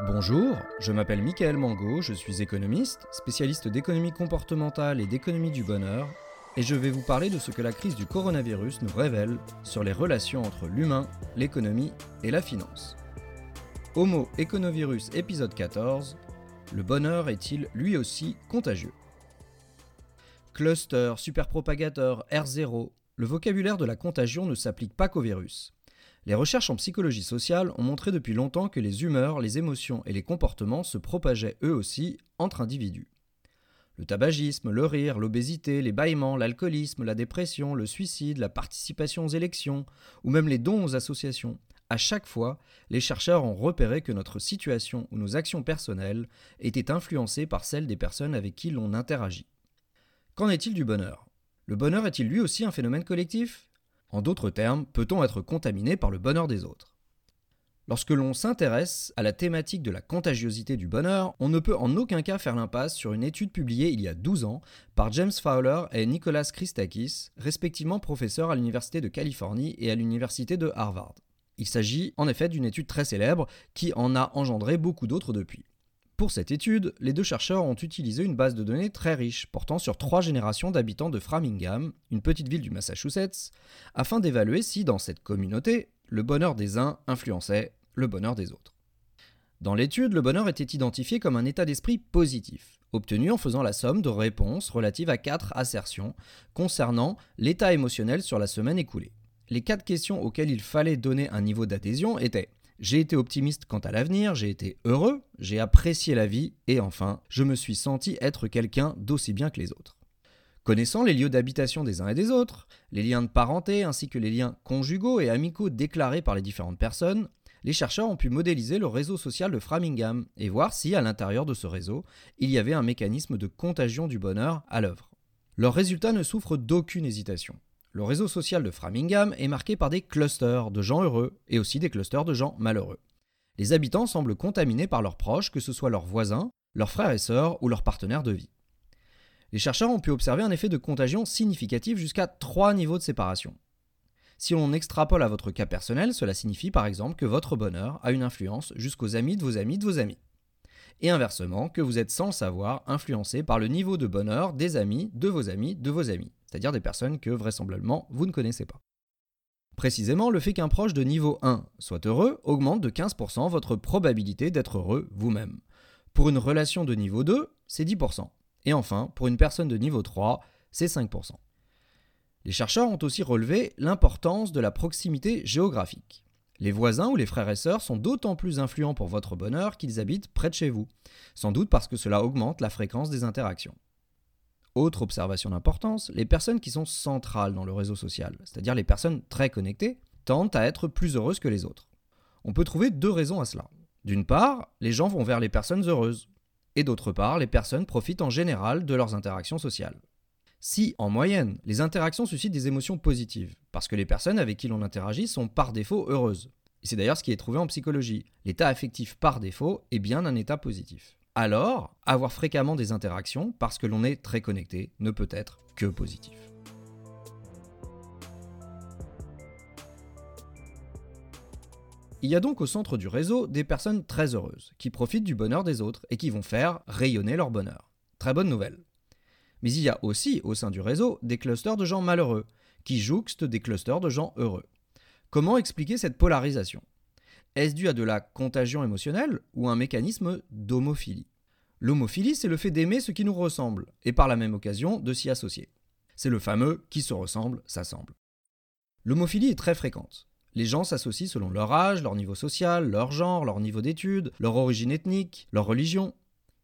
Bonjour, je m'appelle Michael Mango, je suis économiste, spécialiste d'économie comportementale et d'économie du bonheur, et je vais vous parler de ce que la crise du coronavirus nous révèle sur les relations entre l'humain, l'économie et la finance. Homo Econovirus épisode 14 Le bonheur est-il lui aussi contagieux? Cluster, superpropagateur, R0, le vocabulaire de la contagion ne s'applique pas qu'au virus. Les recherches en psychologie sociale ont montré depuis longtemps que les humeurs, les émotions et les comportements se propageaient eux aussi entre individus. Le tabagisme, le rire, l'obésité, les bâillements, l'alcoolisme, la dépression, le suicide, la participation aux élections, ou même les dons aux associations. À chaque fois, les chercheurs ont repéré que notre situation ou nos actions personnelles étaient influencées par celles des personnes avec qui l'on interagit. Qu'en est-il du bonheur? Le bonheur est-il lui aussi un phénomène collectif? En d'autres termes, peut-on être contaminé par le bonheur des autres? Lorsque l'on s'intéresse à la thématique de la contagiosité du bonheur, on ne peut en aucun cas faire l'impasse sur une étude publiée il y a 12 ans par James Fowler et Nicholas Christakis, respectivement professeurs à l'Université de Californie et à l'Université de Harvard. Il s'agit en effet d'une étude très célèbre qui en a engendré beaucoup d'autres depuis. Pour cette étude, les deux chercheurs ont utilisé une base de données très riche, portant sur trois générations d'habitants de Framingham, une petite ville du Massachusetts, afin d'évaluer si, dans cette communauté, le bonheur des uns influençait le bonheur des autres. Dans l'étude, le bonheur était identifié comme un état d'esprit positif, obtenu en faisant la somme de réponses relatives à quatre assertions concernant l'état émotionnel sur la semaine écoulée. Les quatre questions auxquelles il fallait donner un niveau d'adhésion étaient j'ai été optimiste quant à l'avenir, j'ai été heureux, j'ai apprécié la vie, et enfin, je me suis senti être quelqu'un d'aussi bien que les autres. Connaissant les lieux d'habitation des uns et des autres, les liens de parenté ainsi que les liens conjugaux et amicaux déclarés par les différentes personnes, les chercheurs ont pu modéliser le réseau social de Framingham et voir si, à l'intérieur de ce réseau, il y avait un mécanisme de contagion du bonheur à l'œuvre. Leurs résultats ne souffrent d'aucune hésitation. Le réseau social de Framingham est marqué par des clusters de gens heureux et aussi des clusters de gens malheureux. Les habitants semblent contaminés par leurs proches, que ce soit leurs voisins, leurs frères et sœurs ou leurs partenaires de vie. Les chercheurs ont pu observer un effet de contagion significatif jusqu'à trois niveaux de séparation. Si l'on extrapole à votre cas personnel, cela signifie par exemple que votre bonheur a une influence jusqu'aux amis de vos amis de vos amis. Et inversement, que vous êtes sans le savoir influencé par le niveau de bonheur des amis de vos amis de vos amis c'est-à-dire des personnes que vraisemblablement vous ne connaissez pas. Précisément, le fait qu'un proche de niveau 1 soit heureux augmente de 15% votre probabilité d'être heureux vous-même. Pour une relation de niveau 2, c'est 10%. Et enfin, pour une personne de niveau 3, c'est 5%. Les chercheurs ont aussi relevé l'importance de la proximité géographique. Les voisins ou les frères et sœurs sont d'autant plus influents pour votre bonheur qu'ils habitent près de chez vous, sans doute parce que cela augmente la fréquence des interactions. Autre observation d'importance, les personnes qui sont centrales dans le réseau social, c'est-à-dire les personnes très connectées, tendent à être plus heureuses que les autres. On peut trouver deux raisons à cela. D'une part, les gens vont vers les personnes heureuses, et d'autre part, les personnes profitent en général de leurs interactions sociales. Si, en moyenne, les interactions suscitent des émotions positives, parce que les personnes avec qui l'on interagit sont par défaut heureuses, et c'est d'ailleurs ce qui est trouvé en psychologie, l'état affectif par défaut est bien un état positif alors avoir fréquemment des interactions, parce que l'on est très connecté, ne peut être que positif. Il y a donc au centre du réseau des personnes très heureuses, qui profitent du bonheur des autres et qui vont faire rayonner leur bonheur. Très bonne nouvelle. Mais il y a aussi au sein du réseau des clusters de gens malheureux, qui jouxtent des clusters de gens heureux. Comment expliquer cette polarisation? Est-ce dû à de la contagion émotionnelle ou un mécanisme d'homophilie? L'homophilie, c'est le fait d'aimer ce qui nous ressemble, et par la même occasion de s'y associer. C'est le fameux qui se ressemble, s'assemble. L'homophilie est très fréquente. Les gens s'associent selon leur âge, leur niveau social, leur genre, leur niveau d'études, leur origine ethnique, leur religion.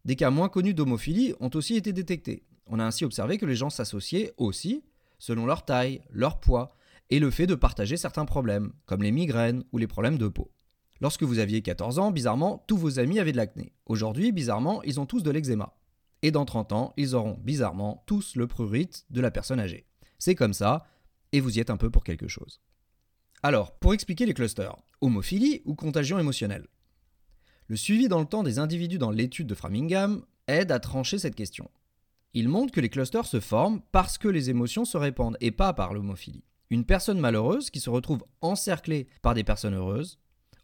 Des cas moins connus d'homophilie ont aussi été détectés. On a ainsi observé que les gens s'associaient aussi selon leur taille, leur poids et le fait de partager certains problèmes, comme les migraines ou les problèmes de peau. Lorsque vous aviez 14 ans, bizarrement, tous vos amis avaient de l'acné. Aujourd'hui, bizarrement, ils ont tous de l'eczéma. Et dans 30 ans, ils auront bizarrement tous le prurite de la personne âgée. C'est comme ça, et vous y êtes un peu pour quelque chose. Alors, pour expliquer les clusters, homophilie ou contagion émotionnelle? Le suivi dans le temps des individus dans l'étude de Framingham aide à trancher cette question. Il montre que les clusters se forment parce que les émotions se répandent et pas par l'homophilie. Une personne malheureuse qui se retrouve encerclée par des personnes heureuses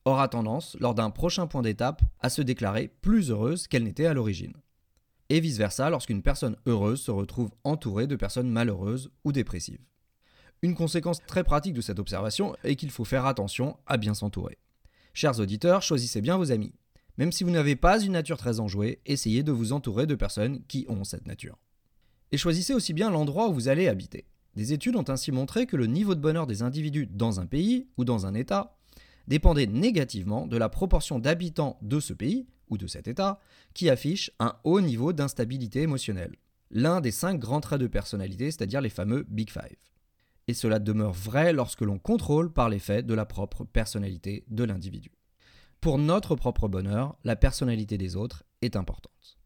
aura tendance, lors d'un prochain point d'étape, à se déclarer plus heureuse qu'elle n'était à l'origine. Et vice-versa lorsqu'une personne heureuse se retrouve entourée de personnes malheureuses ou dépressives. Une conséquence très pratique de cette observation est qu'il faut faire attention à bien s'entourer. Chers auditeurs, choisissez bien vos amis. Même si vous n'avez pas une nature très enjouée, essayez de vous entourer de personnes qui ont cette nature. Et choisissez aussi bien l'endroit où vous allez habiter. Des études ont ainsi montré que le niveau de bonheur des individus dans un pays ou dans un État dépendait négativement de la proportion d'habitants de ce pays ou de cet État qui affiche un haut niveau d'instabilité émotionnelle. L'un des cinq grands traits de personnalité, c'est-à-dire les fameux Big Five. Et cela demeure vrai lorsque l'on contrôle par l'effet de la propre personnalité de l'individu. Pour notre propre bonheur, la personnalité des autres est importante.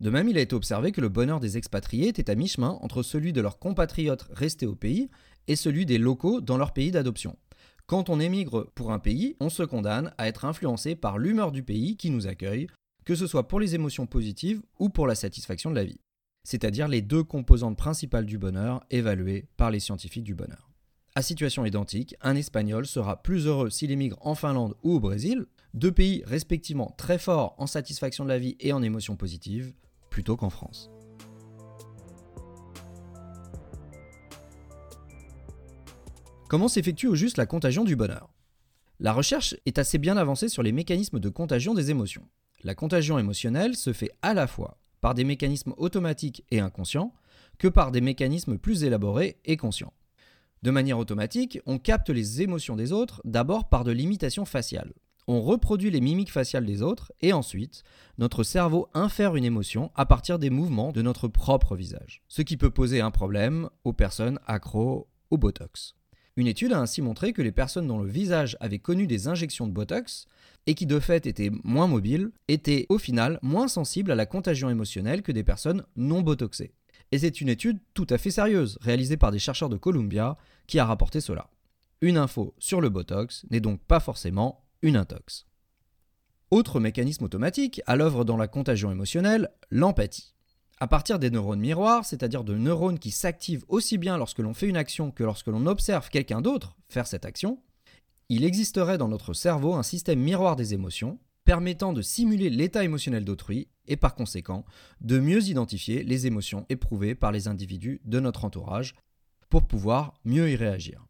De même, il a été observé que le bonheur des expatriés était à mi-chemin entre celui de leurs compatriotes restés au pays et celui des locaux dans leur pays d'adoption. Quand on émigre pour un pays, on se condamne à être influencé par l'humeur du pays qui nous accueille, que ce soit pour les émotions positives ou pour la satisfaction de la vie. C'est-à-dire les deux composantes principales du bonheur évaluées par les scientifiques du bonheur. À situation identique, un Espagnol sera plus heureux s'il émigre en Finlande ou au Brésil, deux pays respectivement très forts en satisfaction de la vie et en émotions positives, plutôt qu'en France. Comment s'effectue au juste la contagion du bonheur? La recherche est assez bien avancée sur les mécanismes de contagion des émotions. La contagion émotionnelle se fait à la fois par des mécanismes automatiques et inconscients que par des mécanismes plus élaborés et conscients. De manière automatique, on capte les émotions des autres d'abord par de l'imitation faciale on reproduit les mimiques faciales des autres et ensuite, notre cerveau infère une émotion à partir des mouvements de notre propre visage, ce qui peut poser un problème aux personnes accro au Botox. Une étude a ainsi montré que les personnes dont le visage avait connu des injections de Botox et qui de fait étaient moins mobiles étaient au final moins sensibles à la contagion émotionnelle que des personnes non botoxées. Et c'est une étude tout à fait sérieuse, réalisée par des chercheurs de Columbia, qui a rapporté cela. Une info sur le Botox n'est donc pas forcément une intox. Autre mécanisme automatique à l'œuvre dans la contagion émotionnelle, l'empathie. À partir des neurones miroirs, c'est-à-dire de neurones qui s'activent aussi bien lorsque l'on fait une action que lorsque l'on observe quelqu'un d'autre faire cette action, il existerait dans notre cerveau un système miroir des émotions permettant de simuler l'état émotionnel d'autrui et par conséquent de mieux identifier les émotions éprouvées par les individus de notre entourage pour pouvoir mieux y réagir.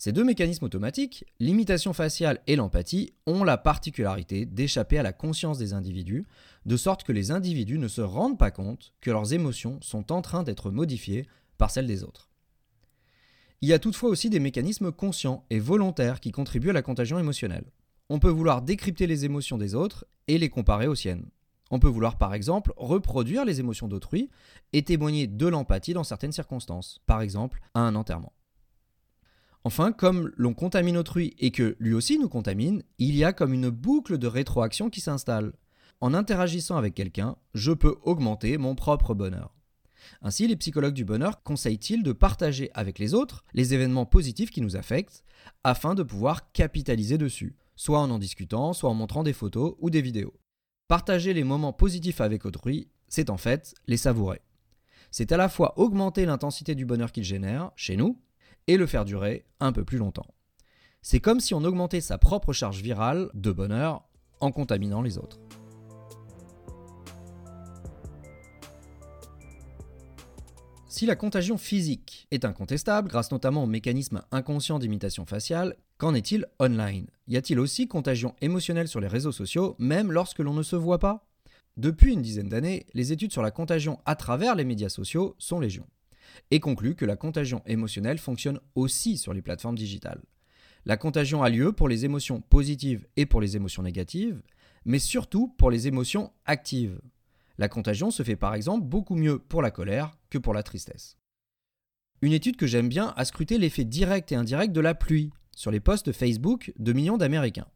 Ces deux mécanismes automatiques, l'imitation faciale et l'empathie, ont la particularité d'échapper à la conscience des individus, de sorte que les individus ne se rendent pas compte que leurs émotions sont en train d'être modifiées par celles des autres. Il y a toutefois aussi des mécanismes conscients et volontaires qui contribuent à la contagion émotionnelle. On peut vouloir décrypter les émotions des autres et les comparer aux siennes. On peut vouloir par exemple reproduire les émotions d'autrui et témoigner de l'empathie dans certaines circonstances, par exemple à un enterrement. Enfin, comme l'on contamine autrui et que lui aussi nous contamine, il y a comme une boucle de rétroaction qui s'installe. En interagissant avec quelqu'un, je peux augmenter mon propre bonheur. Ainsi, les psychologues du bonheur conseillent-ils de partager avec les autres les événements positifs qui nous affectent afin de pouvoir capitaliser dessus, soit en en discutant, soit en montrant des photos ou des vidéos. Partager les moments positifs avec autrui, c'est en fait les savourer. C'est à la fois augmenter l'intensité du bonheur qu'il génère chez nous, et le faire durer un peu plus longtemps. C'est comme si on augmentait sa propre charge virale de bonheur en contaminant les autres. Si la contagion physique est incontestable, grâce notamment au mécanisme inconscient d'imitation faciale, qu'en est-il online? Y a-t-il aussi contagion émotionnelle sur les réseaux sociaux, même lorsque l'on ne se voit pas? Depuis une dizaine d'années, les études sur la contagion à travers les médias sociaux sont légion et conclut que la contagion émotionnelle fonctionne aussi sur les plateformes digitales. La contagion a lieu pour les émotions positives et pour les émotions négatives, mais surtout pour les émotions actives. La contagion se fait par exemple beaucoup mieux pour la colère que pour la tristesse. Une étude que j'aime bien a scruté l'effet direct et indirect de la pluie sur les posts Facebook de millions d'Américains.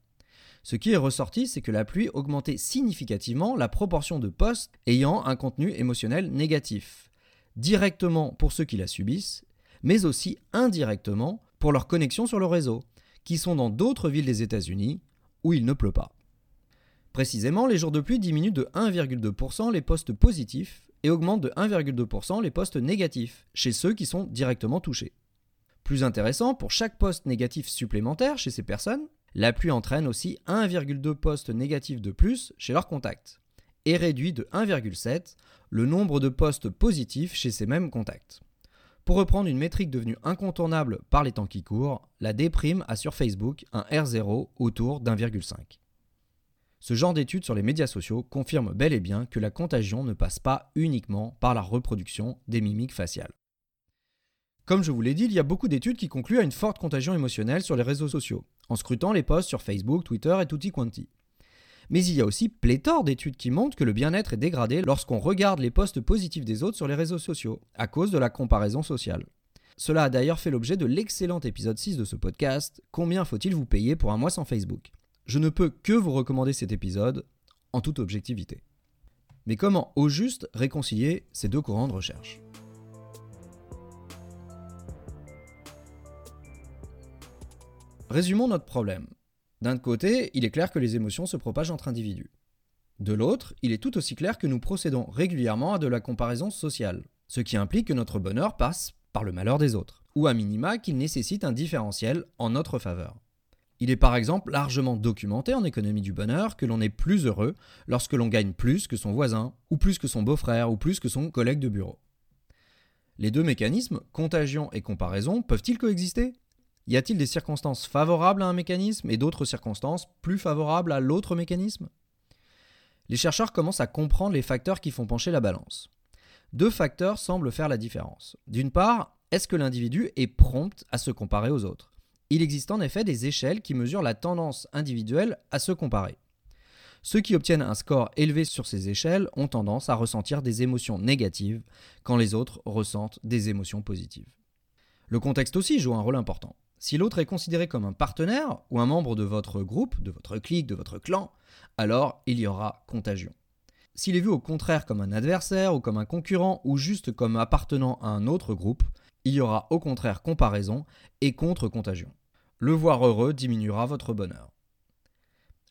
Ce qui est ressorti, c'est que la pluie augmentait significativement la proportion de posts ayant un contenu émotionnel négatif, directement pour ceux qui la subissent, mais aussi indirectement pour leurs connexions sur le réseau, qui sont dans d'autres villes des États-Unis où il ne pleut pas. Précisément, les jours de pluie diminuent de 1,2% les postes positifs et augmentent de 1,2% les postes négatifs chez ceux qui sont directement touchés. Plus intéressant, pour chaque poste négatif supplémentaire chez ces personnes, L'appui entraîne aussi 1,2 postes négatifs de plus chez leurs contacts et réduit de 1,7 le nombre de postes positifs chez ces mêmes contacts. Pour reprendre une métrique devenue incontournable par les temps qui courent, la déprime a sur Facebook un R0 autour d'1,5. Ce genre d'études sur les médias sociaux confirme bel et bien que la contagion ne passe pas uniquement par la reproduction des mimiques faciales. Comme je vous l'ai dit, il y a beaucoup d'études qui concluent à une forte contagion émotionnelle sur les réseaux sociaux, en scrutant les posts sur Facebook, Twitter et tutti quanti. Mais il y a aussi pléthore d'études qui montrent que le bien-être est dégradé lorsqu'on regarde les posts positifs des autres sur les réseaux sociaux, à cause de la comparaison sociale. Cela a d'ailleurs fait l'objet de l'excellent épisode 6 de ce podcast, Combien faut-il vous payer pour un mois sans Facebook? Je ne peux que vous recommander cet épisode, en toute objectivité. Mais comment au juste réconcilier ces deux courants de recherche? Résumons notre problème. D'un côté, il est clair que les émotions se propagent entre individus. De l'autre, il est tout aussi clair que nous procédons régulièrement à de la comparaison sociale, ce qui implique que notre bonheur passe par le malheur des autres, ou à minima qu'il nécessite un différentiel en notre faveur. Il est par exemple largement documenté en économie du bonheur que l'on est plus heureux lorsque l'on gagne plus que son voisin, ou plus que son beau-frère, ou plus que son collègue de bureau. Les deux mécanismes, contagion et comparaison, peuvent-ils coexister? Y a-t-il des circonstances favorables à un mécanisme et d'autres circonstances plus favorables à l'autre mécanisme? Les chercheurs commencent à comprendre les facteurs qui font pencher la balance. Deux facteurs semblent faire la différence. D'une part, est-ce que l'individu est prompt à se comparer aux autres? Il existe en effet des échelles qui mesurent la tendance individuelle à se comparer. Ceux qui obtiennent un score élevé sur ces échelles ont tendance à ressentir des émotions négatives quand les autres ressentent des émotions positives. Le contexte aussi joue un rôle important. Si l'autre est considéré comme un partenaire ou un membre de votre groupe, de votre clique, de votre clan, alors il y aura contagion. S'il est vu au contraire comme un adversaire ou comme un concurrent ou juste comme appartenant à un autre groupe, il y aura au contraire comparaison et contre-contagion. Le voir heureux diminuera votre bonheur.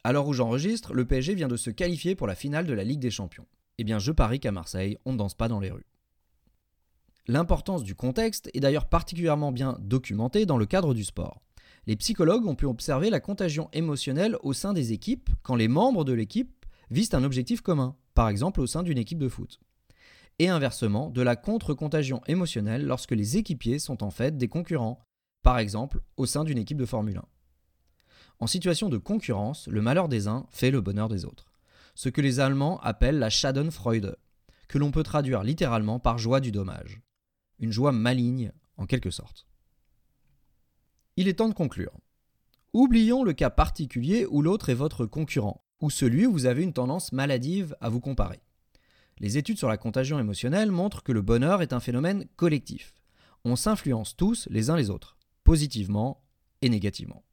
Alors où j'enregistre, le PSG vient de se qualifier pour la finale de la Ligue des Champions. Eh bien, je parie qu'à Marseille, on ne danse pas dans les rues. L'importance du contexte est d'ailleurs particulièrement bien documentée dans le cadre du sport. Les psychologues ont pu observer la contagion émotionnelle au sein des équipes quand les membres de l'équipe visent un objectif commun, par exemple au sein d'une équipe de foot. Et inversement, de la contre-contagion émotionnelle lorsque les équipiers sont en fait des concurrents, par exemple au sein d'une équipe de Formule 1. En situation de concurrence, le malheur des uns fait le bonheur des autres. Ce que les Allemands appellent la Schadenfreude, que l'on peut traduire littéralement par joie du dommage une joie maligne en quelque sorte. Il est temps de conclure. Oublions le cas particulier où l'autre est votre concurrent, ou celui où vous avez une tendance maladive à vous comparer. Les études sur la contagion émotionnelle montrent que le bonheur est un phénomène collectif. On s'influence tous les uns les autres, positivement et négativement.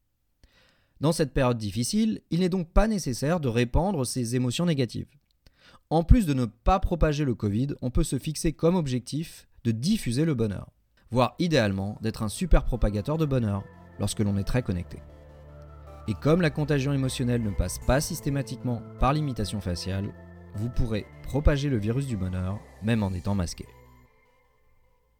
Dans cette période difficile, il n'est donc pas nécessaire de répandre ces émotions négatives. En plus de ne pas propager le Covid, on peut se fixer comme objectif de diffuser le bonheur, voire idéalement d'être un super propagateur de bonheur lorsque l'on est très connecté. Et comme la contagion émotionnelle ne passe pas systématiquement par l'imitation faciale, vous pourrez propager le virus du bonheur même en étant masqué.